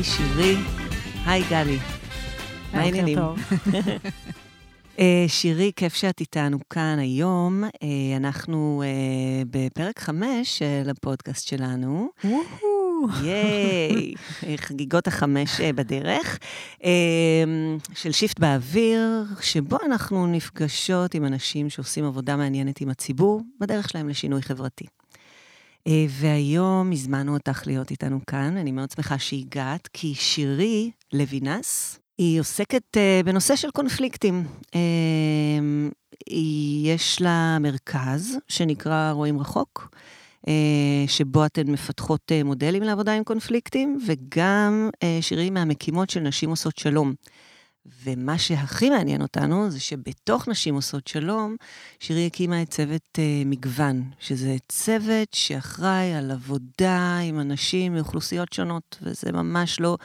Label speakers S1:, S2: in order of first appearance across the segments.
S1: היי שירי, היי גלי. מה העניינים? אה, שירי, כיף שאת איתנו כאן היום. אה, אנחנו אה, בפרק חמש של הפודקאסט שלנו. ייי, חגיגות החמש בדרך, של שיפט באוויר, שבו אנחנו נפגשות עם אנשים שעושים עבודה מעניינת עם הציבור, בדרך שלהם לשינוי חברתי. והיום הזמנו אותך להיות איתנו כאן, אני מאוד שמחה שהגעת, כי שירי לוינס, היא עוסקת uh, בנושא של קונפליקטים. Uh, יש לה מרכז שנקרא רואים רחוק, uh, שבו אתן מפתחות uh, מודלים לעבודה עם קונפליקטים, וגם uh, שירים מהמקימות של נשים עושות שלום. ומה שהכי מעניין אותנו זה שבתוך נשים עושות שלום, שירי הקימה את צוות uh, מגוון, שזה צוות שאחראי על עבודה עם אנשים מאוכלוסיות שונות, וזה ממש לא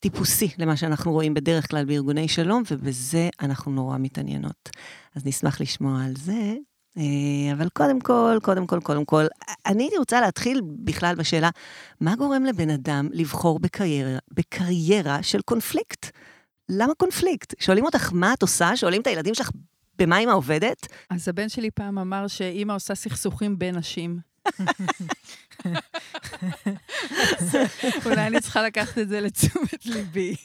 S1: טיפוסי למה שאנחנו רואים בדרך כלל בארגוני שלום, ובזה אנחנו נורא מתעניינות. אז נשמח לשמוע על זה. אה, אבל קודם כל, קודם כל, קודם כל, אני הייתי רוצה להתחיל בכלל בשאלה, מה גורם לבן אדם לבחור בקריירה, בקריירה של קונפליקט? למה קונפליקט? שואלים אותך מה את עושה? שואלים את הילדים שלך במה אימא עובדת?
S2: אז הבן שלי פעם אמר שאימא עושה סכסוכים בין נשים. אולי אני צריכה לקחת את זה לתשומת ליבי.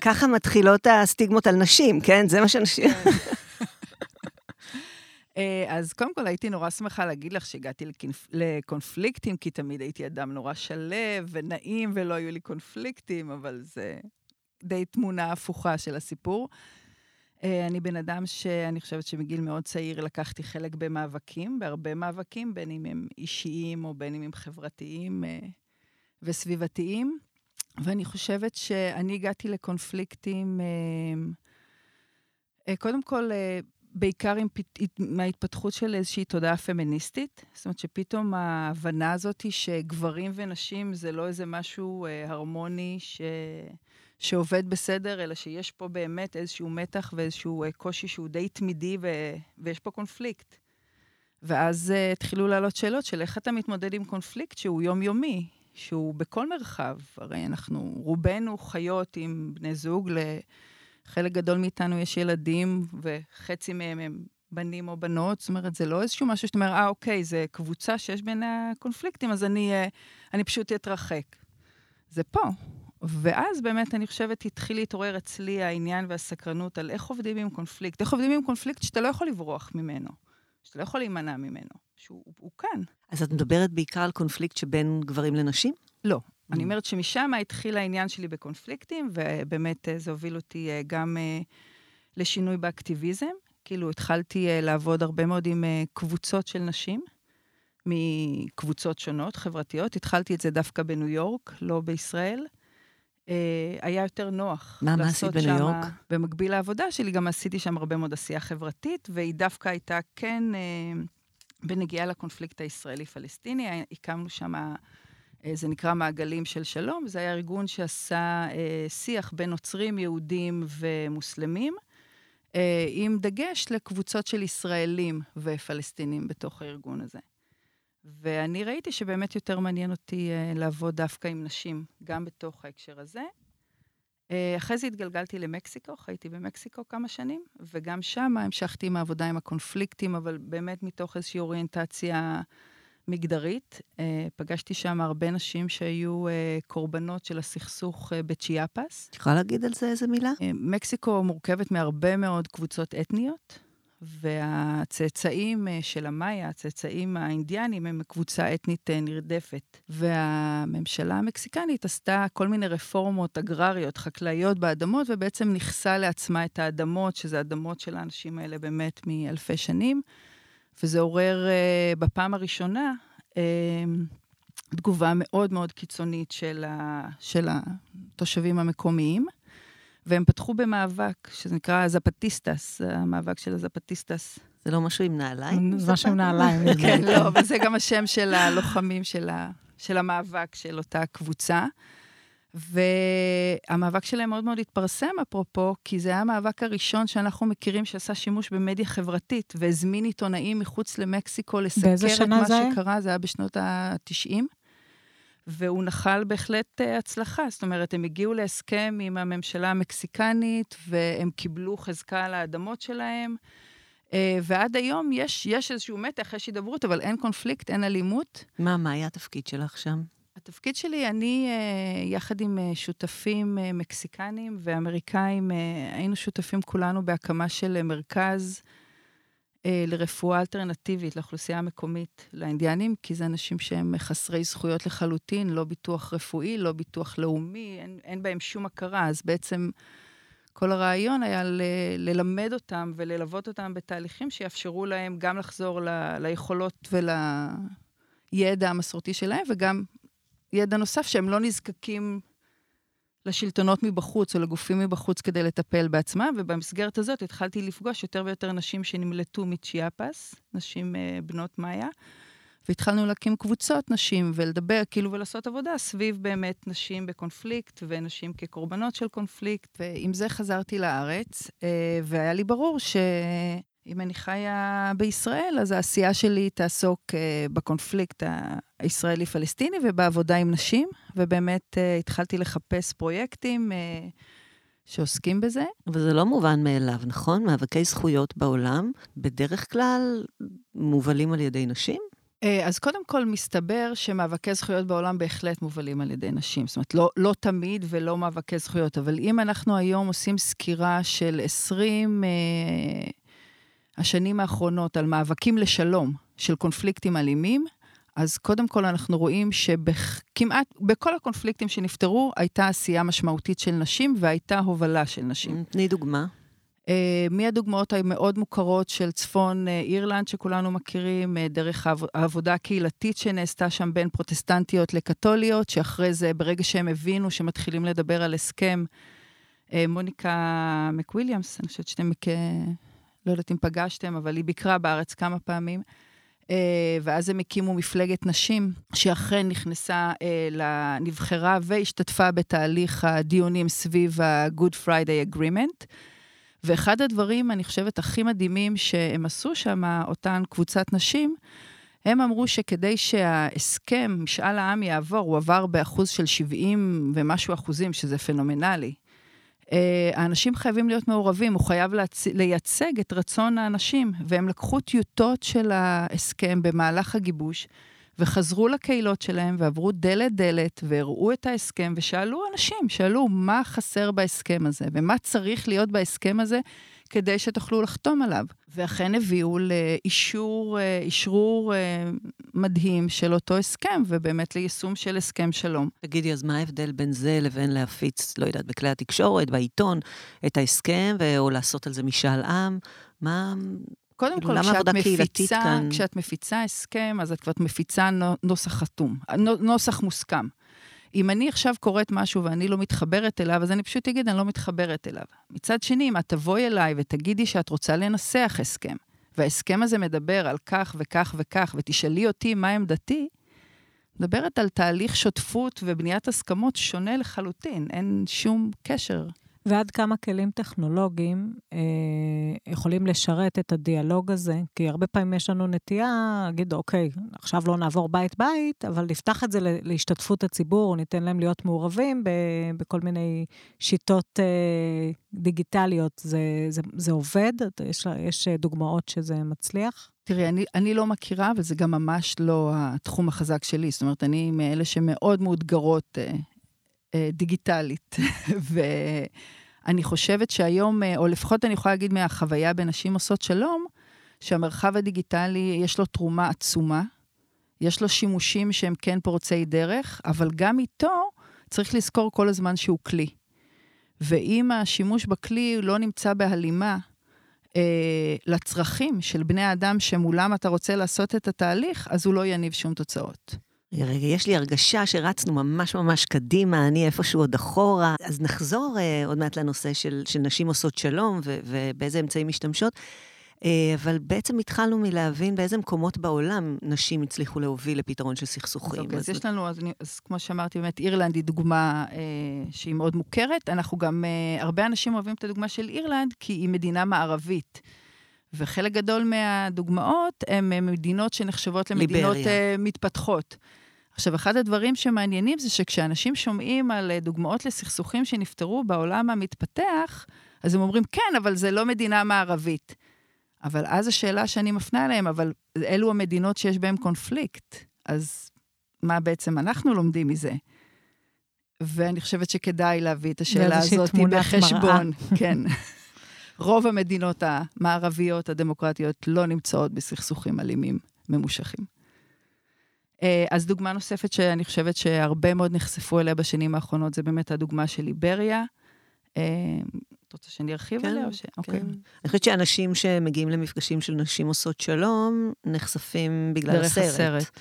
S1: ככה מתחילות הסטיגמות על נשים, כן? זה מה שאנשים... כן.
S2: אה, אז קודם כל הייתי נורא שמחה להגיד לך שהגעתי לקונפליקטים, כי תמיד הייתי אדם נורא שלו ונעים ולא היו לי קונפליקטים, אבל זה די תמונה הפוכה של הסיפור. אה, אני בן אדם שאני חושבת שמגיל מאוד צעיר לקחתי חלק במאבקים, בהרבה מאבקים, בין אם הם אישיים או בין אם הם חברתיים אה, וסביבתיים. ואני חושבת שאני הגעתי לקונפליקטים, אה, קודם כל, בעיקר עם, עם ההתפתחות של איזושהי תודעה פמיניסטית. זאת אומרת שפתאום ההבנה הזאת היא שגברים ונשים זה לא איזה משהו הרמוני ש... שעובד בסדר, אלא שיש פה באמת איזשהו מתח ואיזשהו אה, קושי שהוא די תמידי ו... ויש פה קונפליקט. ואז uh, התחילו לעלות שאלות של איך אתה מתמודד עם קונפליקט שהוא יומיומי, שהוא בכל מרחב. הרי אנחנו, רובנו חיות עם בני זוג, לחלק גדול מאיתנו יש ילדים, וחצי מהם הם בנים או בנות, זאת אומרת, זה לא איזשהו משהו שאתה אומר, אה, אוקיי, זה קבוצה שיש בין הקונפליקטים, אז אני, uh, אני פשוט אתרחק. זה פה. ואז באמת, אני חושבת, התחיל להתעורר אצלי העניין והסקרנות על איך עובדים עם קונפליקט. איך עובדים עם קונפליקט שאתה לא יכול לברוח ממנו, שאתה לא יכול להימנע ממנו, שהוא כאן.
S1: אז את מדברת בעיקר על קונפליקט שבין גברים לנשים?
S2: לא. Mm. אני אומרת שמשם התחיל העניין שלי בקונפליקטים, ובאמת אה, זה הוביל אותי אה, גם אה, לשינוי באקטיביזם. כאילו, התחלתי לעבוד הרבה מאוד עם קבוצות של נשים. מקבוצות שונות, חברתיות. התחלתי את זה דווקא בניו יורק, לא בישראל. אה, היה יותר נוח.
S1: מה, מה עשית בניו יורק?
S2: במקביל לעבודה שלי, גם עשיתי שם הרבה מאוד עשייה חברתית, והיא דווקא הייתה כן אה, בנגיעה לקונפליקט הישראלי-פלסטיני. הקמנו שם, אה, זה נקרא מעגלים של שלום, זה היה ארגון שעשה אה, שיח בין נוצרים, יהודים ומוסלמים. אה, עם דגש לקבוצות של ישראלים ופלסטינים בתוך הארגון הזה. ואני ראיתי שבאמת יותר מעניין אותי uh, לעבוד דווקא עם נשים, גם בתוך ההקשר הזה. Uh, אחרי זה התגלגלתי למקסיקו, חייתי במקסיקו כמה שנים, וגם שם המשכתי עם העבודה עם הקונפליקטים, אבל באמת מתוך איזושהי אוריינטציה מגדרית. Uh, פגשתי שם הרבה נשים שהיו uh, קורבנות של הסכסוך uh, בצ'יאפס.
S1: את יכולה להגיד על זה איזה מילה? Uh,
S2: מקסיקו מורכבת מהרבה מאוד קבוצות אתניות. והצאצאים אה, של המאיה, הצאצאים האינדיאנים, הם קבוצה אתנית אה, נרדפת. והממשלה המקסיקנית עשתה כל מיני רפורמות אגרריות, חקלאיות באדמות, ובעצם נכסה לעצמה את האדמות, שזה אדמות של האנשים האלה באמת מאלפי שנים. וזה עורר uh, בפעם הראשונה uh, תגובה מאוד מאוד קיצונית של, ה, של התושבים המקומיים. והם פתחו במאבק, שזה נקרא זפטיסטס, המאבק של הזפטיסטס.
S1: זה לא משהו עם נעליים?
S3: זה משהו עם נעליים.
S2: כן, לא, אבל זה גם השם של הלוחמים של, ה, של המאבק של אותה קבוצה. והמאבק שלהם מאוד מאוד התפרסם, אפרופו, כי זה היה המאבק הראשון שאנחנו מכירים שעשה שימוש במדיה חברתית, והזמין עיתונאים מחוץ למקסיקו לסקר את מה שקרה, זה היה בשנות ה-90. והוא נחל בהחלט uh, הצלחה. זאת אומרת, הם הגיעו להסכם עם הממשלה המקסיקנית, והם קיבלו חזקה על האדמות שלהם. Uh, ועד היום יש, יש איזשהו מתח, יש הידברות, אבל אין קונפליקט, אין אלימות.
S1: מה, מה היה התפקיד שלך שם?
S2: התפקיד שלי, אני, uh, יחד עם שותפים מקסיקנים ואמריקאים, היינו שותפים כולנו בהקמה של מרכז אה, לרפואה אלטרנטיבית לאוכלוסייה המקומית, לאינדיאנים, כי זה אנשים שהם חסרי זכויות לחלוטין, לא ביטוח רפואי, לא ביטוח לאומי, אין, אין בהם שום הכרה. אז בעצם כל הרעיון היה ל, ללמד אותם וללוות אותם בתהליכים שיאפשרו להם גם לחזור ל, ליכולות ולידע המסורתי שלהם, וגם ידע נוסף שהם לא נזקקים לשלטונות מבחוץ או לגופים מבחוץ כדי לטפל בעצמם, ובמסגרת הזאת התחלתי לפגוש יותר ויותר נשים שנמלטו מצ'יאפס, נשים uh, בנות מאיה, והתחלנו להקים קבוצות נשים ולדבר, כאילו, ולעשות עבודה סביב באמת נשים בקונפליקט ונשים כקורבנות של קונפליקט, ועם זה חזרתי לארץ, uh, והיה לי ברור ש... אם אני חיה בישראל, אז העשייה שלי תעסוק uh, בקונפליקט הישראלי-פלסטיני ובעבודה עם נשים, ובאמת uh, התחלתי לחפש פרויקטים uh, שעוסקים בזה.
S1: אבל זה לא מובן מאליו, נכון? מאבקי זכויות בעולם בדרך כלל מובלים על ידי נשים?
S2: אז קודם כל, מסתבר שמאבקי זכויות בעולם בהחלט מובלים על ידי נשים. זאת אומרת, לא, לא תמיד ולא מאבקי זכויות, אבל אם אנחנו היום עושים סקירה של 20... Uh, השנים האחרונות על מאבקים לשלום של קונפליקטים אלימים, אז קודם כל אנחנו רואים שכמעט בכל הקונפליקטים שנפתרו, הייתה עשייה משמעותית של נשים והייתה הובלה של נשים.
S1: תני דוגמה.
S2: Uh, מהדוגמאות המאוד מוכרות של צפון uh, אירלנד, שכולנו מכירים, uh, דרך העבודה הקהילתית שנעשתה שם בין פרוטסטנטיות לקתוליות, שאחרי זה, ברגע שהם הבינו שמתחילים לדבר על הסכם, uh, מוניקה מקוויליאמס, אני חושבת שאתם לא יודעת אם פגשתם, אבל היא ביקרה בארץ כמה פעמים. Uh, ואז הם הקימו מפלגת נשים, שאכן נכנסה, uh, נבחרה והשתתפה בתהליך הדיונים סביב ה-Good Friday Agreement. ואחד הדברים, אני חושבת, הכי מדהימים שהם עשו שם, אותן קבוצת נשים, הם אמרו שכדי שההסכם, משאל העם יעבור, הוא עבר באחוז של 70 ומשהו אחוזים, שזה פנומנלי. אה, האנשים חייבים להיות מעורבים, הוא חייב להצ... לייצג את רצון האנשים, והם לקחו טיוטות של ההסכם במהלך הגיבוש, וחזרו לקהילות שלהם ועברו דלת-דלת, והראו את ההסכם, ושאלו אנשים, שאלו מה חסר בהסכם הזה, ומה צריך להיות בהסכם הזה כדי שתוכלו לחתום עליו. ואכן הביאו לאישור, אישרור אה, מדהים של אותו הסכם, ובאמת ליישום של הסכם שלום.
S1: תגידי, אז מה ההבדל בין זה לבין להפיץ, לא יודעת, בכלי התקשורת, בעיתון, את ההסכם, או לעשות על זה משאל עם? מה...
S2: קודם כל, כשאת מפיצה, כשאת מפיצה הסכם, אז את כבר מפיצה נוסח חתום, נוסח מוסכם. אם אני עכשיו קוראת משהו ואני לא מתחברת אליו, אז אני פשוט אגיד, אני לא מתחברת אליו. מצד שני, אם את תבואי אליי ותגידי שאת רוצה לנסח הסכם, וההסכם הזה מדבר על כך וכך וכך, ותשאלי אותי מה עמדתי, מדברת על תהליך שותפות ובניית הסכמות שונה לחלוטין, אין שום קשר.
S3: ועד כמה כלים טכנולוגיים אה, יכולים לשרת את הדיאלוג הזה? כי הרבה פעמים יש לנו נטייה להגיד, אוקיי, עכשיו לא נעבור בית-בית, אבל נפתח את זה להשתתפות הציבור, ניתן להם להיות מעורבים ב, בכל מיני שיטות אה, דיגיטליות. זה, זה, זה עובד? יש, יש דוגמאות שזה מצליח?
S2: תראי, אני, אני לא מכירה, אבל זה גם ממש לא התחום החזק שלי. זאת אומרת, אני מאלה שמאוד מאותגרות אה, דיגיטלית. ואני חושבת שהיום, אה, או לפחות אני יכולה להגיד מהחוויה בנשים עושות שלום, שהמרחב הדיגיטלי, יש לו תרומה עצומה, יש לו שימושים שהם כן פורצי דרך, אבל גם איתו צריך לזכור כל הזמן שהוא כלי. ואם השימוש בכלי לא נמצא בהלימה אה, לצרכים של בני האדם שמולם אתה רוצה לעשות את התהליך, אז הוא לא יניב שום תוצאות.
S1: רגע, יש לי הרגשה שרצנו ממש ממש קדימה, אני איפשהו עוד אחורה. אז נחזור uh, עוד מעט לנושא של, של נשים עושות שלום ו, ובאיזה אמצעים משתמשות. Uh, אבל בעצם התחלנו מלהבין באיזה מקומות בעולם נשים הצליחו להוביל לפתרון של סכסוכים.
S2: אוקיי, אז, אז יש לנו, אז, אני, אז כמו שאמרתי, באמת, אירלנד היא דוגמה uh, שהיא מאוד מוכרת. אנחנו גם, uh, הרבה אנשים אוהבים את הדוגמה של אירלנד, כי היא מדינה מערבית. וחלק גדול מהדוגמאות הן מדינות שנחשבות למדינות uh, מתפתחות. עכשיו, אחד הדברים שמעניינים זה שכשאנשים שומעים על אה, דוגמאות לסכסוכים שנפתרו בעולם המתפתח, אז הם אומרים, כן, אבל זה לא מדינה מערבית. אבל אז השאלה שאני מפנה אליהם, אבל אלו המדינות שיש בהן קונפליקט, אז מה בעצם אנחנו לומדים מזה? ואני חושבת שכדאי להביא את השאלה הזאת בחשבון. כן. רוב המדינות המערביות הדמוקרטיות לא נמצאות בסכסוכים אלימים ממושכים. אה, אז דוגמה נוספת שאני חושבת שהרבה מאוד נחשפו אליה בשנים האחרונות, זה באמת הדוגמה של ליבריה. אה, את רוצה שאני ארחיב כן, עליה או ש... כן. אוקיי.
S1: אני חושבת שאנשים שמגיעים למפגשים של נשים עושות שלום, נחשפים בגלל דרך הסרט. הסרט.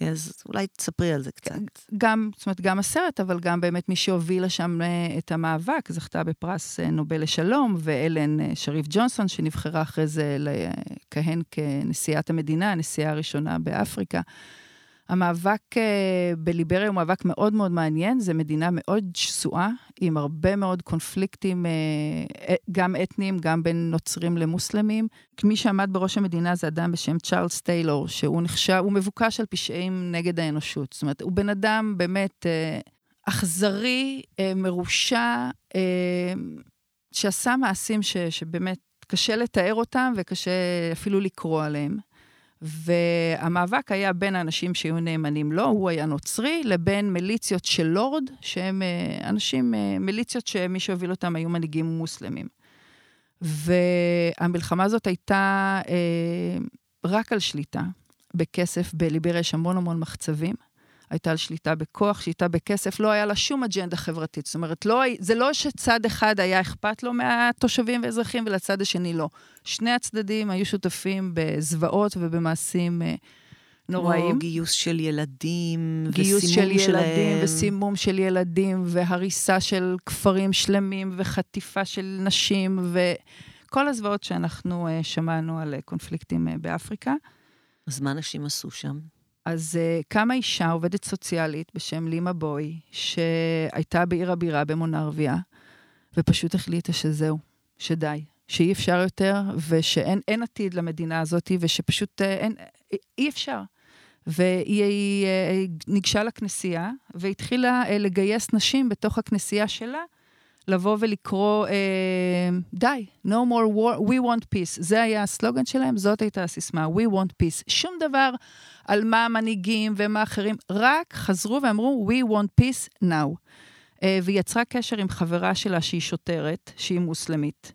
S1: אז אולי תספרי על זה קצת.
S2: גם, זאת אומרת, גם הסרט, אבל גם באמת מי שהובילה שם אה, את המאבק, זכתה בפרס נובל לשלום, ואלן שריף ג'ונסון, שנבחרה אחרי זה לכהן כנשיאת המדינה, הנשיאה הראשונה באפריקה. המאבק אה, בליבריה הוא מאבק מאוד מאוד מעניין, זו מדינה מאוד שסועה, עם הרבה מאוד קונפליקטים, אה, אה, גם אתניים, גם בין נוצרים למוסלמים. מי שעמד בראש המדינה זה אדם בשם צ'ארלס טיילור, שהוא נחשב, הוא מבוקש על פשעים נגד האנושות. זאת אומרת, הוא בן אדם באמת אכזרי, מרושע, שעשה מעשים ש, שבאמת קשה לתאר אותם וקשה אפילו לקרוא עליהם. והמאבק היה בין האנשים שהיו נאמנים לו, הוא היה נוצרי, לבין מיליציות של לורד, שהם אה, אנשים, אה, מיליציות שמי שהוביל אותם היו מנהיגים מוסלמים. והמלחמה הזאת הייתה אה, רק על שליטה בכסף, בליבריה יש המון המון מחצבים. הייתה על שליטה בכוח, שליטה בכסף, לא היה לה שום אג'נדה חברתית. זאת אומרת, לא, זה לא שצד אחד היה אכפת לו מהתושבים ואזרחים ולצד השני לא. שני הצדדים היו שותפים בזוועות ובמעשים אה, נוראים.
S1: כמו גיוס של ילדים,
S2: גיוס של ילדים שלהם. וסימום של ילדים, והריסה של כפרים שלמים, וחטיפה של נשים, וכל הזוועות שאנחנו uh, שמענו על uh, קונפליקטים באפריקה.
S1: אז מה נשים עשו שם?
S2: אז uh, קמה אישה, עובדת סוציאלית בשם לימה בוי, שהייתה בעיר הבירה במונרביה, ופשוט החליטה שזהו, שדי, שאי אפשר יותר, ושאין עתיד למדינה הזאת, ושפשוט uh, אין, אי אפשר. והיא היא, uh, ניגשה לכנסייה, והתחילה uh, לגייס נשים בתוך הכנסייה שלה, לבוא ולקרוא, אה, די, no more war, we want peace. זה היה הסלוגן שלהם, זאת הייתה הסיסמה, we want peace. שום דבר על מה המנהיגים ומה אחרים, רק חזרו ואמרו, we want peace now. אה, והיא יצרה קשר עם חברה שלה שהיא שוטרת, שהיא מוסלמית.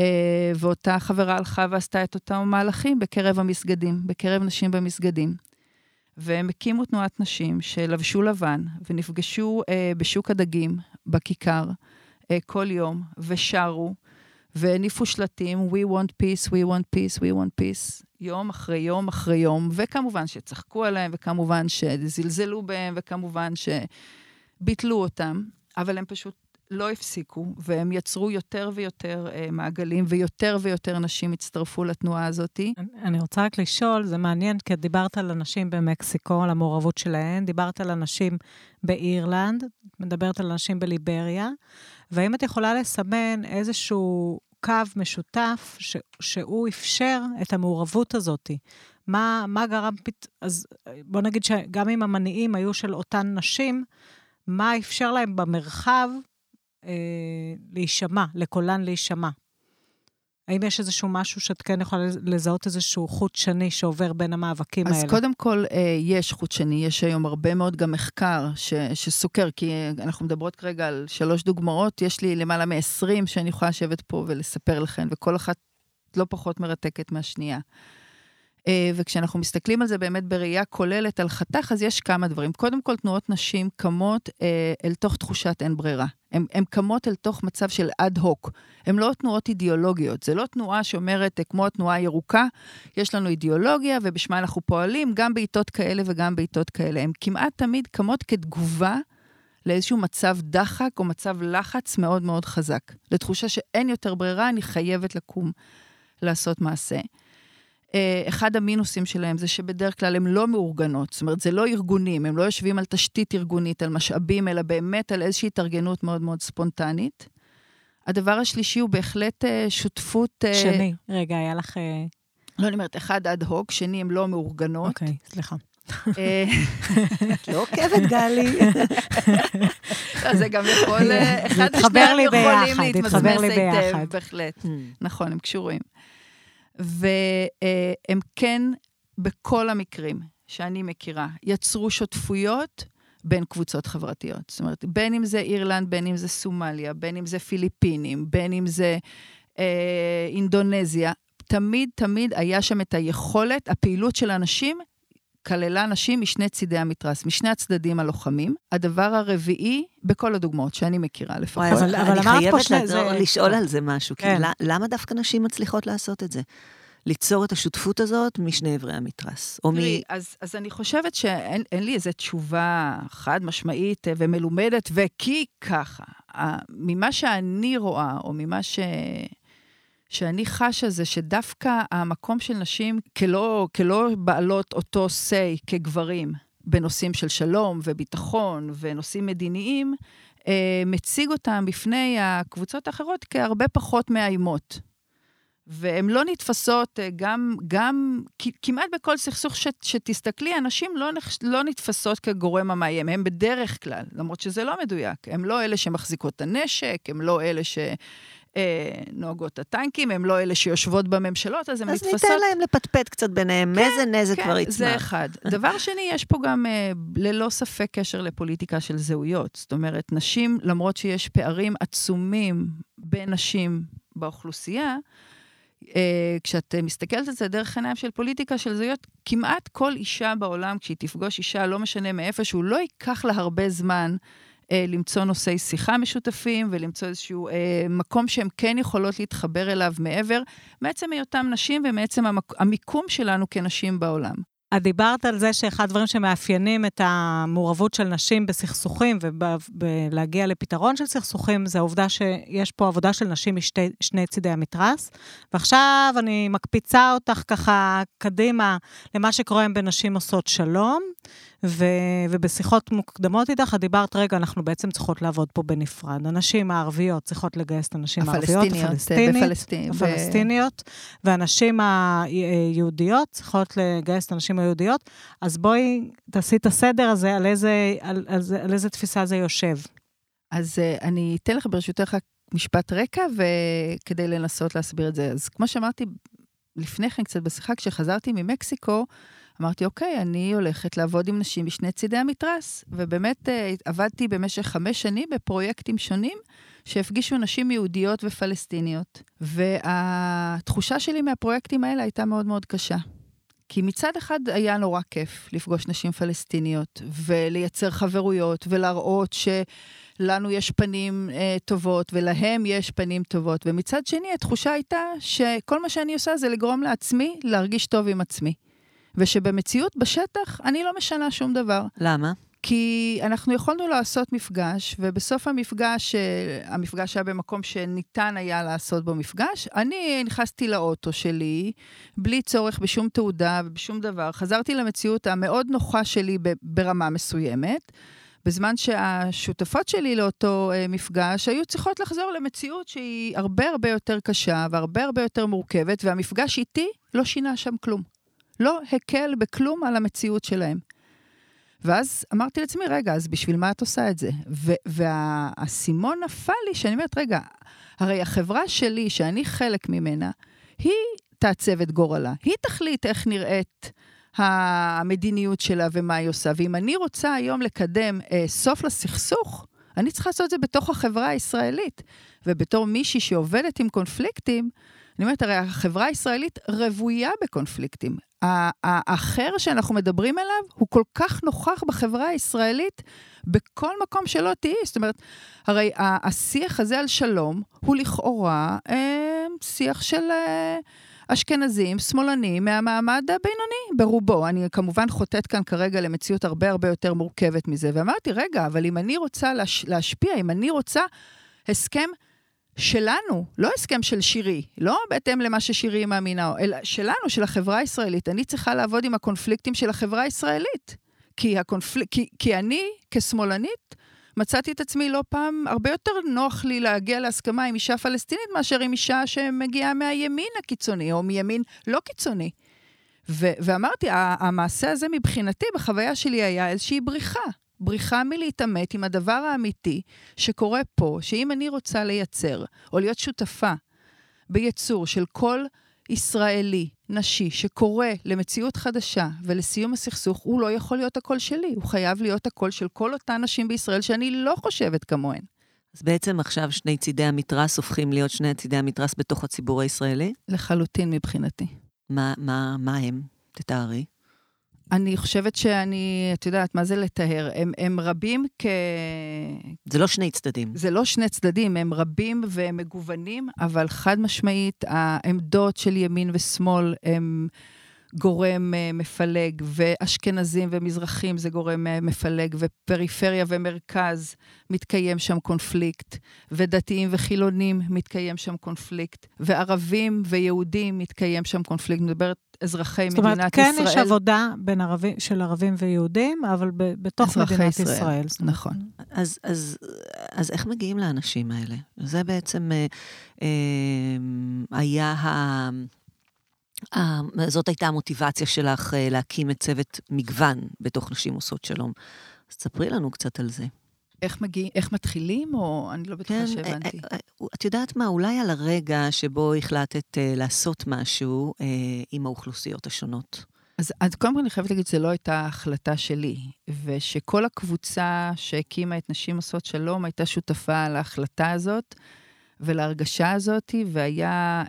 S2: אה, ואותה חברה הלכה ועשתה את אותם מהלכים בקרב המסגדים, בקרב נשים במסגדים. והם הקימו תנועת נשים שלבשו לבן ונפגשו אה, בשוק הדגים, בכיכר, אה, כל יום, ושרו, והניפו שלטים, We want peace, we want peace, we want peace, יום אחרי יום אחרי יום, וכמובן שצחקו עליהם, וכמובן שזלזלו בהם, וכמובן שביטלו אותם, אבל הם פשוט לא הפסיקו, והם יצרו יותר ויותר אה, מעגלים, ויותר ויותר נשים הצטרפו לתנועה הזאת.
S3: אני רוצה רק לשאול, זה מעניין, כי דיברת על אנשים במקסיקו, על המעורבות שלהן, דיברת על אנשים באירלנד, מדברת על אנשים בליבריה, והאם את יכולה לסמן איזשהו קו משותף ש, שהוא אפשר את המעורבות הזאת? מה, מה גרם פת... אז בוא נגיד שגם אם המניעים היו של אותן נשים, מה אפשר להם במרחב אה, להישמע, לקולן להישמע? האם יש איזשהו משהו שאת כן יכולה לזהות איזשהו חוט שני שעובר בין המאבקים
S2: אז
S3: האלה?
S2: אז קודם כל, אה, יש חוט שני, יש היום הרבה מאוד גם מחקר ש, שסוקר, כי אנחנו מדברות כרגע על שלוש דוגמאות, יש לי למעלה מ-20 שאני יכולה לשבת פה ולספר לכם, וכל אחת לא פחות מרתקת מהשנייה. אה, וכשאנחנו מסתכלים על זה באמת בראייה כוללת על חתך, אז יש כמה דברים. קודם כל, תנועות נשים קמות אה, אל תוך תחושת אין ברירה. הן קמות אל תוך מצב של אד הוק. הן לא תנועות אידיאולוגיות. זה לא תנועה שאומרת, אה, כמו התנועה הירוקה, יש לנו אידיאולוגיה ובשמה אנחנו פועלים גם בעיתות כאלה וגם בעיתות כאלה. הן כמעט תמיד קמות כתגובה לאיזשהו מצב דחק או מצב לחץ מאוד מאוד חזק. לתחושה שאין יותר ברירה, אני חייבת לקום לעשות מעשה. אה, אחד המינוסים שלהם זה שבדרך כלל הן לא מאורגנות, זאת אומרת, זה לא ארגונים, הם לא יושבים על תשתית ארגונית, על משאבים, אלא באמת על איזושהי התארגנות מאוד מאוד ספונטנית. הדבר השלישי הוא בהחלט אה, שותפות...
S3: אה, שני, רגע, היה לך...
S2: לא, אני אומרת, אחד אד הוק, שני, הן לא מאורגנות.
S3: אוקיי, okay, סליחה.
S1: את לא עוקבת, גלי.
S2: לא, זה גם יכול, אחד
S3: לי
S2: יכולים להתמסמס
S3: לי
S2: היטב. בהחלט.
S1: Hmm.
S2: נכון, הם קשורים. והם כן, בכל המקרים שאני מכירה, יצרו שותפויות בין קבוצות חברתיות. זאת אומרת, בין אם זה אירלנד, בין אם זה סומליה, בין אם זה פיליפינים, בין אם זה אה, אינדונזיה, תמיד תמיד היה שם את היכולת, הפעילות של האנשים כללה נשים משני צידי המתרס, משני הצדדים הלוחמים. הדבר הרביעי, בכל הדוגמאות שאני מכירה לפחות,
S1: וואי,
S3: אבל- אבל
S1: אני חייבת
S3: שני- זה-
S1: לשאול על זה משהו. כי
S3: כן.
S1: ל- למה דווקא נשים מצליחות לעשות את זה? ליצור את השותפות הזאת משני אברי המתרס. או מ...
S2: תראי, אז, אז אני חושבת שאין אין לי איזו תשובה חד משמעית אה, ומלומדת, וכי ככה. אה, ממה שאני רואה, או ממה ש... שאני חשה זה שדווקא המקום של נשים כלא, כלא בעלות אותו say כגברים בנושאים של שלום וביטחון ונושאים מדיניים, אה, מציג אותם בפני הקבוצות האחרות כהרבה פחות מאיימות. והן לא נתפסות אה, גם, גם כמעט בכל סכסוך ש, שתסתכלי, הנשים לא, לא נתפסות כגורם המאיים, הן בדרך כלל, למרות שזה לא מדויק. הן לא אלה שמחזיקות את הנשק, הן לא אלה ש... אה, נוהגות הטנקים, הן לא אלה שיושבות בממשלות, אז הן
S1: אז
S2: נתפסות...
S1: ניתן להם לפטפט קצת ביניהם, איזה נזק כבר
S2: כן, זה
S1: יצמח.
S2: אחד. דבר שני, יש פה גם אה, ללא ספק קשר לפוליטיקה של זהויות. זאת אומרת, נשים, למרות שיש פערים עצומים בין נשים באוכלוסייה, אה, כשאת אה, מסתכלת על זה דרך עיניים של פוליטיקה של זהויות, כמעט כל אישה בעולם, כשהיא תפגוש אישה, לא משנה מאיפה שהוא, לא ייקח לה הרבה זמן למצוא נושאי שיחה משותפים ולמצוא איזשהו אה, מקום שהן כן יכולות להתחבר אליו מעבר, מעצם היותם נשים ומעצם. המיקום שלנו כנשים בעולם.
S3: את דיברת על זה שאחד הדברים שמאפיינים את המעורבות של נשים בסכסוכים ולהגיע לפתרון של סכסוכים, זה העובדה שיש פה עבודה של נשים משני צידי המתרס. ועכשיו אני מקפיצה אותך ככה קדימה למה שקורה בנשים עושות שלום, ו, ובשיחות מוקדמות איתך, את דיברת, רגע, אנחנו בעצם צריכות לעבוד פה בנפרד. הנשים הערביות צריכות לגייס את הנשים הערביות,
S2: הפלסטיניות,
S3: הפלסטינית, הפלסטיניות, והנשים היהודיות צריכות לגייס את הנשים היהודיות. אז בואי תעשי את הסדר הזה, על איזה, על, על, על, על איזה תפיסה זה יושב.
S2: אז uh, אני אתן לך ברשותך משפט רקע, וכדי לנסות להסביר את זה. אז כמו שאמרתי לפני כן, קצת בשיחה, כשחזרתי ממקסיקו, אמרתי, אוקיי, אני הולכת לעבוד עם נשים משני צידי המתרס. ובאמת uh, עבדתי במשך חמש שנים בפרויקטים שונים שהפגישו נשים יהודיות ופלסטיניות. והתחושה שלי מהפרויקטים האלה הייתה מאוד מאוד קשה. כי מצד אחד היה נורא כיף לפגוש נשים פלסטיניות ולייצר חברויות ולהראות שלנו יש פנים אה, טובות ולהם יש פנים טובות. ומצד שני, התחושה הייתה שכל מה שאני עושה זה לגרום לעצמי להרגיש טוב עם עצמי. ושבמציאות בשטח אני לא משנה שום דבר.
S1: למה?
S2: כי אנחנו יכולנו לעשות מפגש, ובסוף המפגש, המפגש היה במקום שניתן היה לעשות בו מפגש, אני נכנסתי לאוטו שלי, בלי צורך בשום תעודה ובשום דבר. חזרתי למציאות המאוד נוחה שלי ברמה מסוימת, בזמן שהשותפות שלי לאותו מפגש היו צריכות לחזור למציאות שהיא הרבה הרבה יותר קשה והרבה הרבה יותר מורכבת, והמפגש איתי לא שינה שם כלום. לא הקל בכלום על המציאות שלהם. ואז אמרתי לעצמי, רגע, אז בשביל מה את עושה את זה? והאסימון נפל לי, שאני אומרת, רגע, הרי החברה שלי, שאני חלק ממנה, היא תעצב את גורלה. היא תחליט איך נראית המדיניות שלה ומה היא עושה. ואם אני רוצה היום לקדם אה, סוף לסכסוך, אני צריכה לעשות את זה בתוך החברה הישראלית. ובתור מישהי שעובדת עם קונפליקטים, אני אומרת, הרי החברה הישראלית רוויה בקונפליקטים. האחר שאנחנו מדברים עליו הוא כל כך נוכח בחברה הישראלית בכל מקום שלא תהיי. זאת אומרת, הרי השיח הזה על שלום הוא לכאורה אה, שיח של אה, אשכנזים, שמאלנים, מהמעמד הבינוני ברובו. אני כמובן חוטאת כאן כרגע למציאות הרבה הרבה יותר מורכבת מזה. ואמרתי, רגע, אבל אם אני רוצה להש, להשפיע, אם אני רוצה הסכם שלנו, לא הסכם של שירי, לא בהתאם למה ששירי מאמינה, אלא שלנו, של החברה הישראלית. אני צריכה לעבוד עם הקונפליקטים של החברה הישראלית. כי, הקונפל... כי, כי אני, כשמאלנית, מצאתי את עצמי לא פעם, הרבה יותר נוח לי להגיע להסכמה עם אישה פלסטינית מאשר עם אישה שמגיעה מהימין הקיצוני, או מימין לא קיצוני. ו- ואמרתי, המעשה הזה מבחינתי, בחוויה שלי, היה איזושהי בריחה. בריחה מלהתעמת עם הדבר האמיתי שקורה פה, שאם אני רוצה לייצר, או להיות שותפה בייצור של כל ישראלי, נשי, שקורא למציאות חדשה ולסיום הסכסוך, הוא לא יכול להיות הקול שלי, הוא חייב להיות הקול של כל אותן נשים בישראל שאני לא חושבת כמוהן.
S1: אז בעצם עכשיו שני צידי המתרס הופכים להיות שני צידי המתרס בתוך הציבור הישראלי?
S2: לחלוטין מבחינתי.
S1: מה, מה, מה הם? תתארי.
S2: אני חושבת שאני, את יודעת, מה זה לטהר? הם, הם רבים כ...
S1: זה לא שני צדדים.
S2: זה לא שני צדדים, הם רבים ומגוונים, אבל חד משמעית, העמדות של ימין ושמאל הם... גורם uh, מפלג, ואשכנזים ומזרחים זה גורם uh, מפלג, ופריפריה ומרכז מתקיים שם קונפליקט, ודתיים וחילונים מתקיים שם קונפליקט, וערבים ויהודים מתקיים שם קונפליקט. מדברת אזרחי מדינת ישראל.
S3: זאת אומרת, כן ישראל. יש עבודה בין ערבים, של ערבים ויהודים, אבל ב, בתוך מדינת ישראל. ישראל.
S2: נכון.
S1: אז, אז, אז איך מגיעים לאנשים האלה? זה בעצם אה, אה, היה ה... זאת הייתה המוטיבציה שלך אה, להקים את צוות מגוון בתוך נשים עושות שלום. אז תספרי לנו קצת על זה.
S2: איך מגיעים, איך מתחילים, או אני לא בטוחה כן, שהבנתי. אה,
S1: אה, את יודעת מה, אולי על הרגע שבו החלטת לעשות משהו עם האוכלוסיות השונות.
S2: אז, אז קודם כל אני חייבת להגיד, זו לא הייתה החלטה שלי, ושכל הקבוצה שהקימה את נשים עושות שלום הייתה שותפה להחלטה הזאת. ולהרגשה הזאת, והיה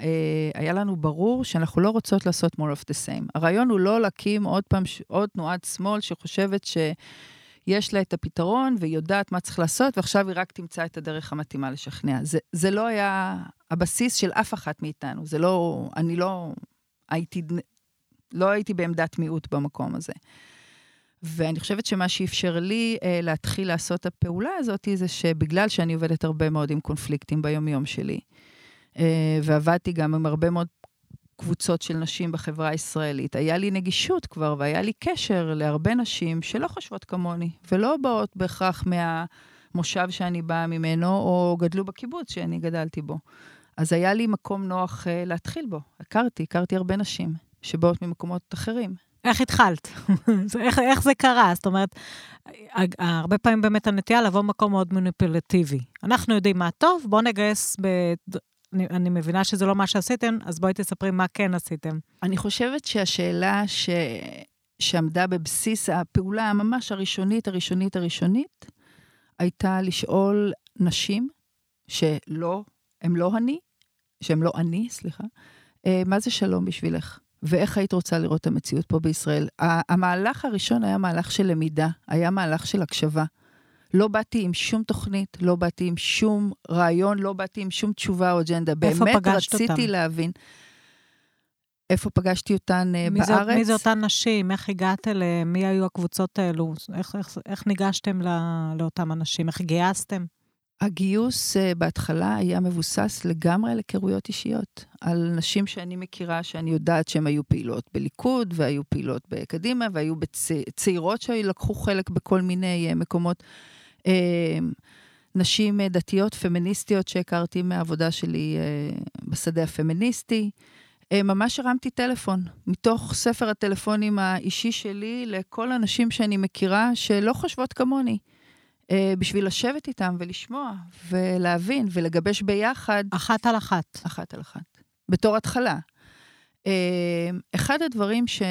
S2: אה, לנו ברור שאנחנו לא רוצות לעשות more of the same. הרעיון הוא לא להקים עוד פעם, עוד תנועת שמאל שחושבת שיש לה את הפתרון והיא יודעת מה צריך לעשות, ועכשיו היא רק תמצא את הדרך המתאימה לשכנע. זה, זה לא היה הבסיס של אף אחת מאיתנו. זה לא, אני לא הייתי, לא הייתי בעמדת מיעוט במקום הזה. ואני חושבת שמה שאפשר לי אה, להתחיל לעשות את הפעולה הזאת, זה שבגלל שאני עובדת הרבה מאוד עם קונפליקטים ביומיום שלי, אה, ועבדתי גם עם הרבה מאוד קבוצות של נשים בחברה הישראלית, היה לי נגישות כבר, והיה לי קשר להרבה נשים שלא חושבות כמוני, ולא באות בהכרח מהמושב שאני באה ממנו, או גדלו בקיבוץ שאני גדלתי בו. אז היה לי מקום נוח אה, להתחיל בו. הכרתי, הכרתי הרבה נשים שבאות ממקומות אחרים.
S3: איך התחלת? איך, איך זה קרה? זאת אומרת, הרבה פעמים באמת הנטייה לבוא במקום מאוד מניפולטיבי. אנחנו יודעים מה טוב, בואו נגייס ב... אני, אני מבינה שזה לא מה שעשיתם, אז בואי תספרי מה כן עשיתם.
S2: אני חושבת שהשאלה ש... שעמדה בבסיס הפעולה הממש הראשונית, הראשונית, הראשונית, הייתה לשאול נשים שלא, הם לא אני, שהם לא אני, סליחה, אה, מה זה שלום בשבילך? ואיך היית רוצה לראות את המציאות פה בישראל. המהלך הראשון היה מהלך של למידה, היה מהלך של הקשבה. לא באתי עם שום תוכנית, לא באתי עם שום רעיון, לא באתי עם שום תשובה או אג'נדה. באמת רציתי אותם? להבין. איפה פגשתי אותן uh,
S3: מי
S2: בארץ?
S3: זה, מי זה אותן נשים? איך הגעת אליהן? מי היו הקבוצות האלו? איך, איך, איך ניגשתם לא, לאותם אנשים? איך גייסתם?
S2: הגיוס uh, בהתחלה היה מבוסס לגמרי על היכרויות אישיות, על נשים שאני מכירה, שאני יודעת שהן היו פעילות בליכוד, והיו פעילות בקדימה, והיו צעירות שלקחו חלק בכל מיני uh, מקומות. Uh, נשים דתיות, פמיניסטיות, שהכרתי מהעבודה שלי בשדה הפמיניסטי. ממש הרמתי טלפון, מתוך ספר הטלפונים האישי שלי, לכל הנשים שאני מכירה שלא חושבות כמוני. אה, בשביל לשבת איתם ולשמוע ולהבין ולגבש ביחד.
S3: אחת על אחת.
S2: אחת על אחת. בתור התחלה. אה, אחד הדברים ש...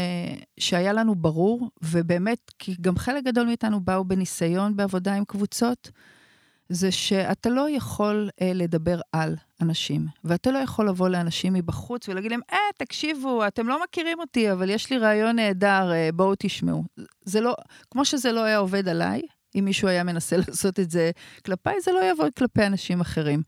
S2: שהיה לנו ברור, ובאמת, כי גם חלק גדול מאיתנו באו בניסיון בעבודה עם קבוצות, זה שאתה לא יכול אה, לדבר על אנשים, ואתה לא יכול לבוא לאנשים מבחוץ ולהגיד להם, אה, תקשיבו, אתם לא מכירים אותי, אבל יש לי רעיון נהדר, אה, בואו תשמעו. זה לא, כמו שזה לא היה עובד עליי, אם מישהו היה מנסה לעשות את זה כלפיי, זה לא יעבוד כלפי אנשים אחרים.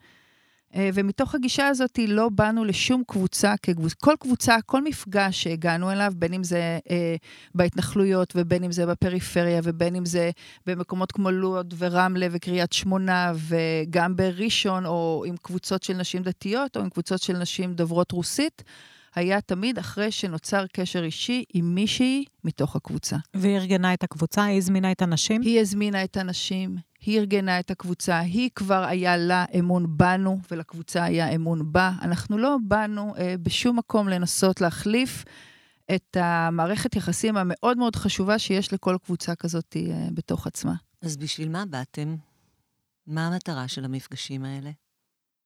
S2: אה, ומתוך הגישה הזאת לא באנו לשום קבוצה כקבוצה, כל קבוצה, כל מפגש שהגענו אליו, בין אם זה אה, בהתנחלויות ובין אם זה בפריפריה ובין אם זה במקומות כמו לוד ורמלה וקריית שמונה וגם בראשון, או עם קבוצות של נשים דתיות או עם קבוצות של נשים דוברות רוסית, היה תמיד אחרי שנוצר קשר אישי עם מישהי מתוך הקבוצה.
S3: והיא ארגנה את הקבוצה? היא הזמינה את הנשים?
S2: היא הזמינה את הנשים, היא ארגנה את הקבוצה, היא כבר היה לה אמון בנו, ולקבוצה היה אמון בה. אנחנו לא באנו אה, בשום מקום לנסות להחליף את המערכת יחסים המאוד מאוד חשובה שיש לכל קבוצה כזאת אה, בתוך עצמה.
S1: אז בשביל מה באתם? מה המטרה של המפגשים האלה?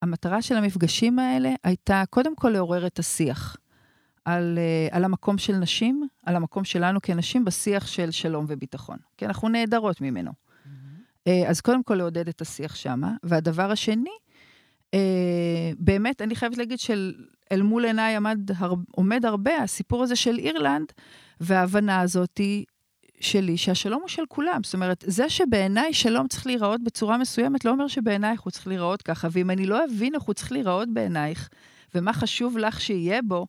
S2: המטרה של המפגשים האלה הייתה קודם כל לעורר את השיח על, אה, על המקום של נשים, על המקום שלנו כנשים בשיח של שלום וביטחון, כי אנחנו נעדרות ממנו. Mm-hmm. אז קודם כל לעודד את השיח שמה, והדבר השני, באמת, אני חייבת להגיד שאל מול עיניי עמד, עומד הרבה הסיפור הזה של אירלנד, וההבנה הזאתי שלי שהשלום הוא של כולם. זאת אומרת, זה שבעיניי שלום צריך להיראות בצורה מסוימת, לא אומר שבעינייך הוא צריך להיראות ככה. ואם אני לא אבין איך הוא צריך להיראות בעינייך, ומה חשוב לך שיהיה בו,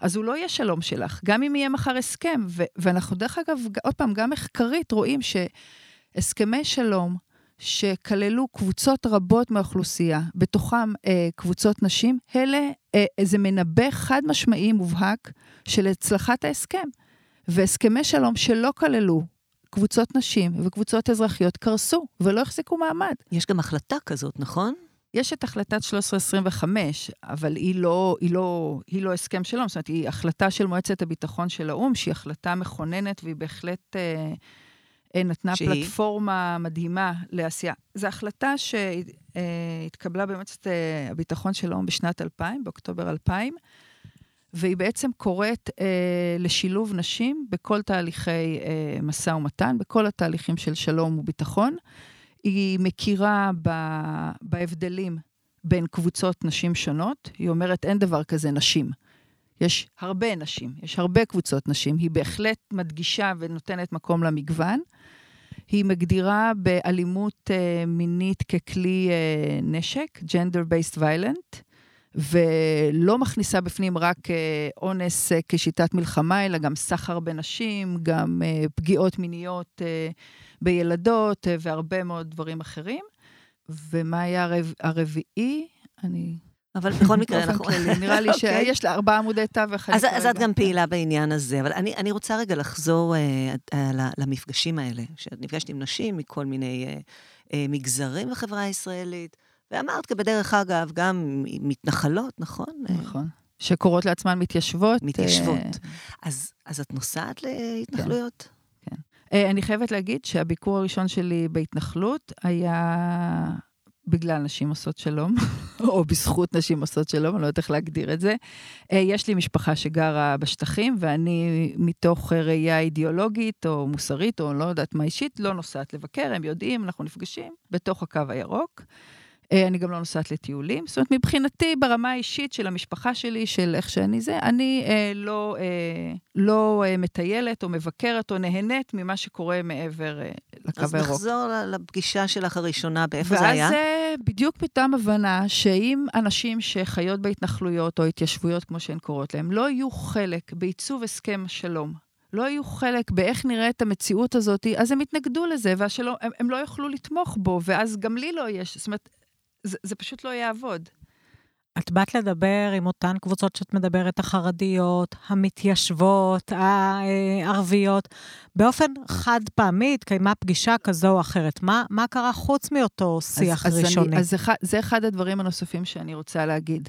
S2: אז הוא לא יהיה שלום שלך, גם אם יהיה מחר הסכם. ו- ואנחנו, דרך אגב, עוד פעם, גם מחקרית רואים שהסכמי שלום, שכללו קבוצות רבות מהאוכלוסייה, בתוכם אה, קבוצות נשים, אלה, אה, זה מנבא חד משמעי מובהק של הצלחת ההסכם. והסכמי שלום שלא כללו קבוצות נשים וקבוצות אזרחיות קרסו ולא החזיקו מעמד.
S1: יש גם החלטה כזאת, נכון?
S2: יש את החלטת 1325, אבל היא לא, היא, לא, היא לא הסכם שלום, זאת אומרת, היא החלטה של מועצת הביטחון של האו"ם, שהיא החלטה מכוננת והיא בהחלט אה, אה, נתנה שהיא? פלטפורמה מדהימה לעשייה. זו החלטה שהתקבלה אה, במועצת אה, הביטחון של האו"ם בשנת 2000, באוקטובר 2000, והיא בעצם קוראת אה, לשילוב נשים בכל תהליכי אה, משא ומתן, בכל התהליכים של שלום וביטחון. היא מכירה ב, בהבדלים בין קבוצות נשים שונות. היא אומרת, אין דבר כזה נשים. יש הרבה נשים, יש הרבה קבוצות נשים. היא בהחלט מדגישה ונותנת מקום למגוון. היא מגדירה באלימות אה, מינית ככלי אה, נשק, gender-based violent. ולא מכניסה בפנים רק אה, אונס אה, כשיטת מלחמה, אלא גם סחר בנשים, גם אה, פגיעות מיניות בילדות והרבה מאוד דברים אחרים. ומה היה הרב... הרביעי? אני...
S1: אבל בכל מקרה, אנחנו...
S2: כללי, נראה לי אוקיי. שיש לה ארבעה עמודי תווך.
S1: אז, אז את גם פעילה בעניין הזה, אבל אני, אני רוצה רגע לחזור uh, למפגשים האלה, שאת נפגשת עם נשים מכל מיני uh, uh, מגזרים בחברה הישראלית. ואמרת, בדרך אגב, גם מתנחלות, נכון?
S2: נכון. שקוראות לעצמן מתיישבות.
S1: מתיישבות. אה... אז, אז את נוסעת להתנחלויות?
S2: כן. כן. אני חייבת להגיד שהביקור הראשון שלי בהתנחלות היה בגלל נשים עושות שלום, או בזכות נשים עושות שלום, אני לא יודעת איך להגדיר את זה. אה, יש לי משפחה שגרה בשטחים, ואני מתוך ראייה אידיאולוגית או מוסרית, או לא יודעת מה אישית, לא נוסעת לבקר, הם יודעים, אנחנו נפגשים בתוך הקו הירוק. אה, אני גם לא נוסעת לטיולים. זאת אומרת, מבחינתי, ברמה האישית של המשפחה שלי, של איך שאני זה, אני אה, לא, אה, לא אה, מטיילת או מבקרת או נהנית ממה שקורה מעבר אה, לקו הירוק.
S1: אז נחזור לפגישה שלך הראשונה, באיפה זה היה?
S2: ואז זה בדיוק פתאום הבנה שאם אנשים שחיות בהתנחלויות או התיישבויות, כמו שהן קוראות להם, לא יהיו חלק בעיצוב הסכם שלום, לא יהיו חלק באיך נראית המציאות הזאת, אז הם יתנגדו לזה, והשלום, הם, הם לא יוכלו לתמוך בו, ואז גם לי לא יש. זאת אומרת, זה, זה פשוט לא יעבוד.
S3: את באת לדבר עם אותן קבוצות שאת מדברת, החרדיות, המתיישבות, הערביות. באופן חד פעמי התקיימה פגישה כזו או אחרת. מה, מה קרה חוץ מאותו שיח
S2: אז,
S3: ראשוני?
S2: אז, אני, אז זה, זה אחד הדברים הנוספים שאני רוצה להגיד.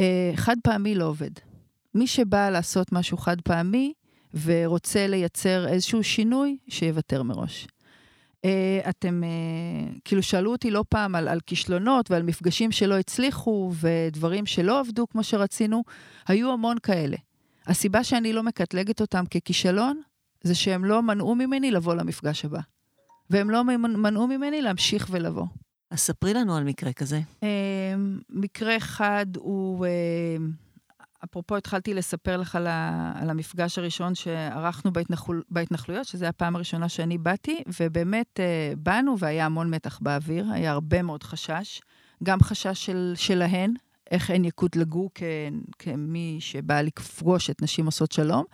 S2: אה, חד פעמי לא עובד. מי שבא לעשות משהו חד פעמי ורוצה לייצר איזשהו שינוי, שיוותר מראש. Uh, אתם, uh, כאילו שאלו אותי לא פעם על, על כישלונות ועל מפגשים שלא הצליחו ודברים שלא עבדו כמו שרצינו, היו המון כאלה. הסיבה שאני לא מקטלגת אותם ככישלון, זה שהם לא מנעו ממני לבוא למפגש הבא. והם לא מנעו ממני להמשיך ולבוא.
S1: אז ספרי לנו על מקרה כזה. Uh,
S2: מקרה אחד הוא... אפרופו, התחלתי לספר לך על, ה, על המפגש הראשון שערכנו בהתנחל, בהתנחלויות, שזו הפעם הראשונה שאני באתי, ובאמת אה, באנו והיה המון מתח באוויר, היה הרבה מאוד חשש, גם חשש של, שלהן, איך הן יקוטלגו כ, כמי שבא לפגוש את נשים עושות שלום,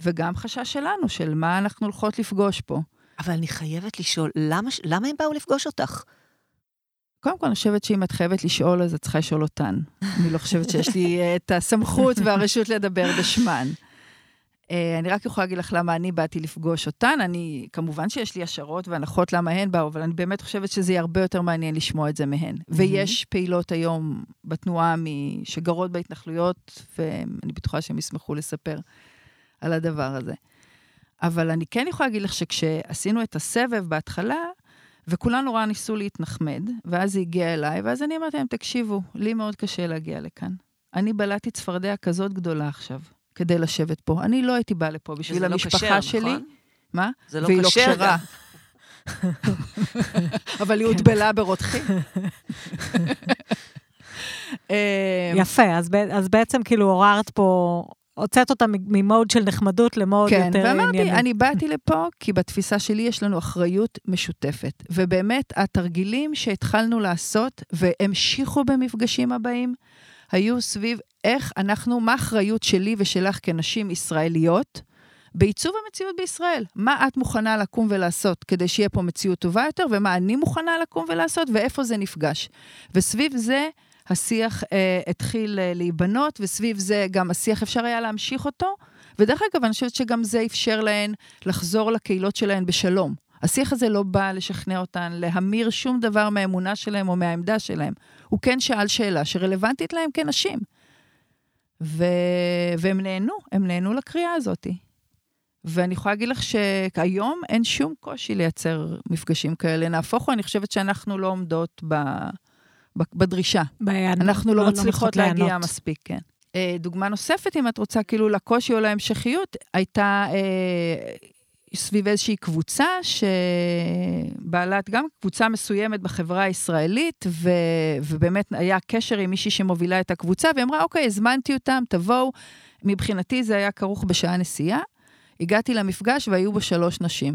S2: וגם חשש שלנו, של מה אנחנו הולכות לפגוש פה.
S1: אבל אני חייבת לשאול, למה, למה הם באו לפגוש אותך?
S2: קודם כל, אני חושבת שאם את חייבת לשאול, אז את צריכה לשאול אותן. אני לא חושבת שיש לי אה, את הסמכות והרשות לדבר בשמן. אה, אני רק יכולה להגיד לך למה אני באתי לפגוש אותן. אני, כמובן שיש לי השערות והנחות למה הן באו, אבל אני באמת חושבת שזה יהיה הרבה יותר מעניין לשמוע את זה מהן. Mm-hmm. ויש פעילות היום בתנועה שגרות בהתנחלויות, ואני בטוחה שהם ישמחו לספר על הדבר הזה. אבל אני כן יכולה להגיד לך שכשעשינו את הסבב בהתחלה, וכולם נורא ניסו להתנחמד, ואז היא הגיעה אליי, ואז אני אמרתי להם, תקשיבו, לי מאוד קשה להגיע לכאן. אני בלעתי צפרדע כזאת גדולה עכשיו, כדי לשבת פה. אני לא הייתי באה לפה בשביל המשפחה
S1: לא קשר,
S2: שלי.
S1: נכון?
S2: מה?
S1: זה לא
S2: והיא
S1: כשר
S2: לא כשרה. אבל היא הוטבלה ברותחים. אה,
S3: יפה, אז בעצם כאילו עוררת פה, הוצאת אותה ממוד של נחמדות למוד
S2: כן,
S3: יותר ענייני.
S2: ואמרתי, אני באתי לפה כי בתפיסה שלי יש לנו אחריות משותפת. ובאמת, התרגילים שהתחלנו לעשות, והמשיכו במפגשים הבאים, היו סביב איך אנחנו, מה האחריות שלי ושלך כנשים ישראליות בעיצוב המציאות בישראל. מה את מוכנה לקום ולעשות כדי שיהיה פה מציאות טובה יותר, ומה אני מוכנה לקום ולעשות, ואיפה זה נפגש. וסביב זה, השיח אה, התחיל אה, להיבנות, וסביב זה גם השיח אפשר היה להמשיך אותו. ודרך אגב, אני חושבת שגם זה אפשר להן לחזור לקהילות שלהן בשלום. השיח הזה לא בא לשכנע אותן להמיר שום דבר מהאמונה שלהם או מהעמדה שלהם. הוא כן שאל שאלה שרלוונטית להם כנשים. ו... והם נהנו, הם נהנו לקריאה הזאת. ואני יכולה להגיד לך שהיום אין שום קושי לייצר מפגשים כאלה. נהפוך הוא, אני חושבת שאנחנו לא עומדות ב... בדרישה.
S3: ביד,
S2: אנחנו לא, מצליחות
S3: מצליחות
S2: להגיע
S3: לענות.
S2: מספיק, כן. אה, דוגמה נוספת, אם את רוצה, כאילו, לקושי או להמשכיות, הייתה אה, סביב איזושהי קבוצה שבעלת גם קבוצה מסוימת בחברה הישראלית, ו, ובאמת היה קשר עם מישהי שמובילה את הקבוצה, והיא אמרה, אוקיי, הזמנתי אותם, תבואו. מבחינתי זה היה כרוך בשעה נסיעה. הגעתי למפגש והיו בו שלוש נשים.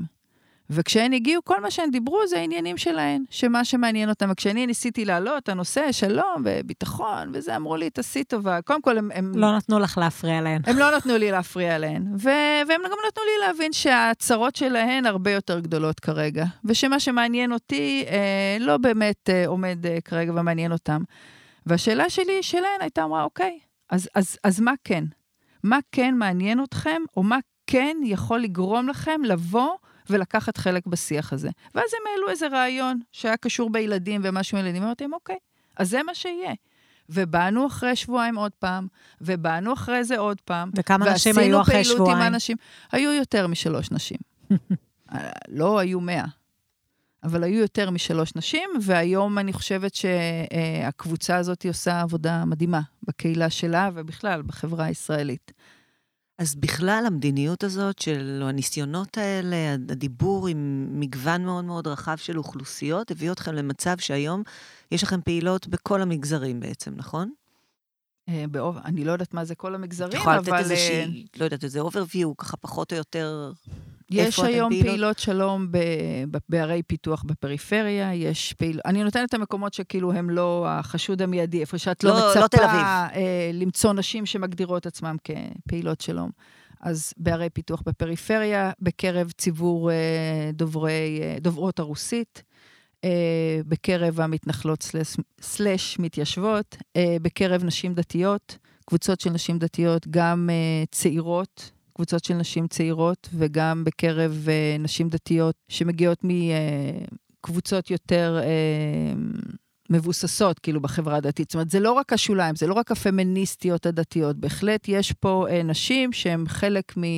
S2: וכשהן הגיעו, כל מה שהן דיברו זה העניינים שלהן, שמה שמעניין אותן. וכשאני ניסיתי להעלות את הנושא שלום וביטחון וזה, אמרו לי, תעשי טובה. קודם כל, הם... הם...
S3: לא נתנו לך להפריע להן.
S2: הם לא נתנו לי להפריע להן, ו- והם גם נתנו לי להבין שהצרות שלהן הרבה יותר גדולות כרגע, ושמה שמעניין אותי אה, לא באמת אה, עומד אה, כרגע ומעניין אותם. והשאלה שלי, שלהן, הייתה אמרה, אוקיי, אז, אז, אז מה כן? מה כן מעניין אתכם, או מה כן יכול לגרום לכם לבוא ולקחת חלק בשיח הזה? ואז הם העלו איזה רעיון שהיה קשור בילדים ומשהו עם ילדים, אמרתי להם, אוקיי, אז זה מה שיהיה. ובאנו אחרי שבועיים עוד פעם, ובאנו אחרי זה עוד פעם.
S3: וכמה נשים היו אחרי
S2: ועשינו פעילות עם
S3: שבועיים?
S2: אנשים. היו יותר משלוש נשים. אה, לא היו מאה, אבל היו יותר משלוש נשים, והיום אני חושבת שהקבוצה הזאת עושה עבודה מדהימה בקהילה שלה ובכלל בחברה הישראלית.
S1: אז בכלל המדיניות הזאת של, הניסיונות האלה, הדיבור עם מגוון מאוד מאוד רחב של אוכלוסיות, הביא אתכם למצב שהיום יש לכם פעילות בכל המגזרים בעצם, נכון?
S2: אה, באוב... אני לא יודעת מה זה כל המגזרים,
S1: את יכולה לתת
S2: אבל אה,
S1: איזושהי, לא יודעת, איזה overview, ככה פחות או יותר...
S2: יש היום
S1: פעילות?
S2: פעילות שלום ב... ב- בערי פיתוח בפריפריה, יש פעיל... אני נותנת את המקומות שכאילו הם לא החשוד המיידי, איפה שאת לא,
S1: לא-
S2: מצפה
S1: לא תל אביב.
S2: אה, למצוא נשים שמגדירות עצמן כפעילות שלום. אז בערי פיתוח בפריפריה, בקרב ציבור אה, דוברי, אה, דוברות הרוסית, אה, בקרב המתנחלות סלש, סלש מתיישבות, אה, בקרב נשים דתיות, קבוצות של נשים דתיות, גם אה, צעירות, קבוצות של נשים צעירות, וגם בקרב אה, נשים דתיות שמגיעות מקבוצות יותר אה, מבוססות, כאילו, בחברה הדתית. זאת אומרת, זה לא רק השוליים, זה לא רק הפמיניסטיות הדתיות. בהחלט יש פה אה, נשים שהן חלק מ, אה,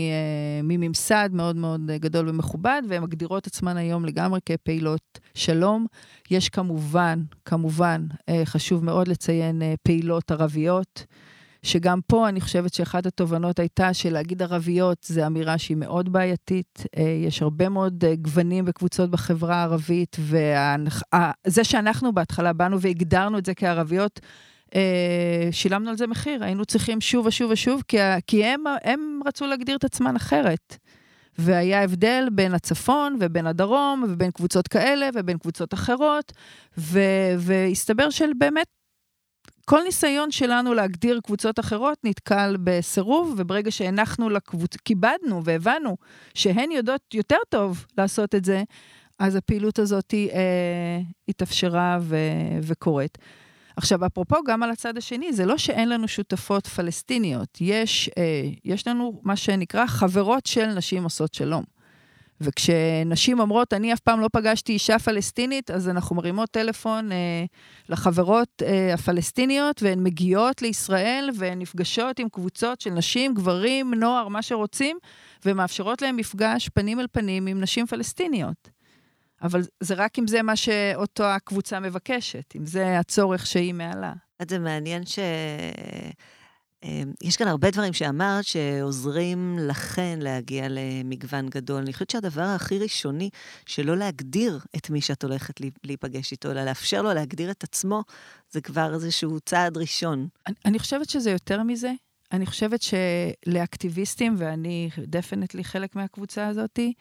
S2: מממסד מאוד מאוד אה, גדול ומכובד, והן מגדירות עצמן היום לגמרי כפעילות שלום. יש כמובן, כמובן, אה, חשוב מאוד לציין אה, פעילות ערביות. שגם פה אני חושבת שאחת התובנות הייתה שלהגיד ערביות זה אמירה שהיא מאוד בעייתית. אה, יש הרבה מאוד אה, גוונים וקבוצות בחברה הערבית, וזה שאנחנו בהתחלה באנו והגדרנו את זה כערביות, אה, שילמנו על זה מחיר. היינו צריכים שוב ושוב ושוב, כי, הם, הם רצו להגדיר את עצמן אחרת. והיה הבדל בין הצפון ובין הדרום, ובין קבוצות כאלה ובין קבוצות אחרות, והסתבר של באמת כל ניסיון שלנו להגדיר קבוצות אחרות נתקל בסירוב, וברגע שהנחנו לקבוצה, כיבדנו והבנו שהן יודעות יותר טוב לעשות את זה, אז הפעילות הזאת אה, התאפשרה ו- וקורית. עכשיו, אפרופו, גם על הצד השני, זה לא שאין לנו שותפות פלסטיניות, יש, אה, יש לנו מה שנקרא חברות של נשים עושות שלום. וכשנשים אומרות, אני אף פעם לא פגשתי אישה פלסטינית, אז אנחנו מרימות טלפון אה, לחברות אה, הפלסטיניות, והן מגיעות לישראל, והן נפגשות עם קבוצות של נשים, גברים, נוער, מה שרוצים, ומאפשרות להם מפגש פנים אל פנים עם נשים פלסטיניות. אבל זה רק אם זה מה שאותו הקבוצה מבקשת, אם זה הצורך שהיא מעלה.
S1: זה מעניין ש... אמ, יש כאן הרבה דברים שאמרת שעוזרים לכן להגיע למגוון גדול. אני חושבת שהדבר הכי ראשוני, שלא להגדיר את מי שאת הולכת להיפגש איתו, אלא לאפשר לו להגדיר את עצמו, זה כבר איזשהו צעד ראשון.
S2: אני, אני חושבת שזה יותר מזה. אני חושבת שלאקטיביסטים, ואני דפנטלי חלק מהקבוצה הזאתי,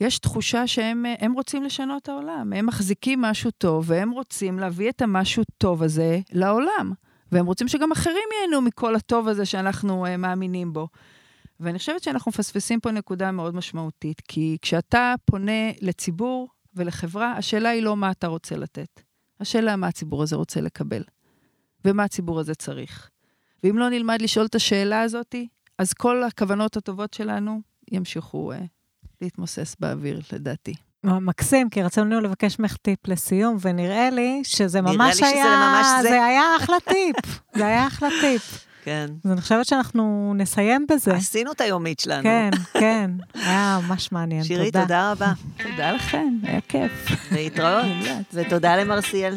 S2: יש תחושה שהם רוצים לשנות העולם. הם מחזיקים משהו טוב, והם רוצים להביא את המשהו טוב הזה לעולם. והם רוצים שגם אחרים ייהנו מכל הטוב הזה שאנחנו uh, מאמינים בו. ואני חושבת שאנחנו מפספסים פה נקודה מאוד משמעותית, כי כשאתה פונה לציבור ולחברה, השאלה היא לא מה אתה רוצה לתת. השאלה מה הציבור הזה רוצה לקבל, ומה הציבור הזה צריך. ואם לא נלמד לשאול את השאלה הזאת, אז כל הכוונות הטובות שלנו ימשיכו uh, להתמוסס באוויר, לדעתי.
S3: מקסים, כי רצינו לבקש ממך טיפ לסיום, ונראה לי שזה ממש
S1: היה... נראה לי שזה ממש זה.
S3: זה היה אחלה טיפ, זה היה אחלה טיפ.
S1: כן.
S3: אז אני חושבת שאנחנו נסיים בזה.
S1: עשינו את היומית שלנו.
S3: כן, כן, היה ממש מעניין,
S1: שירי, תודה. שירי, תודה רבה.
S2: תודה לכם, היה כיף.
S1: להתראות, ותודה למרסיאל.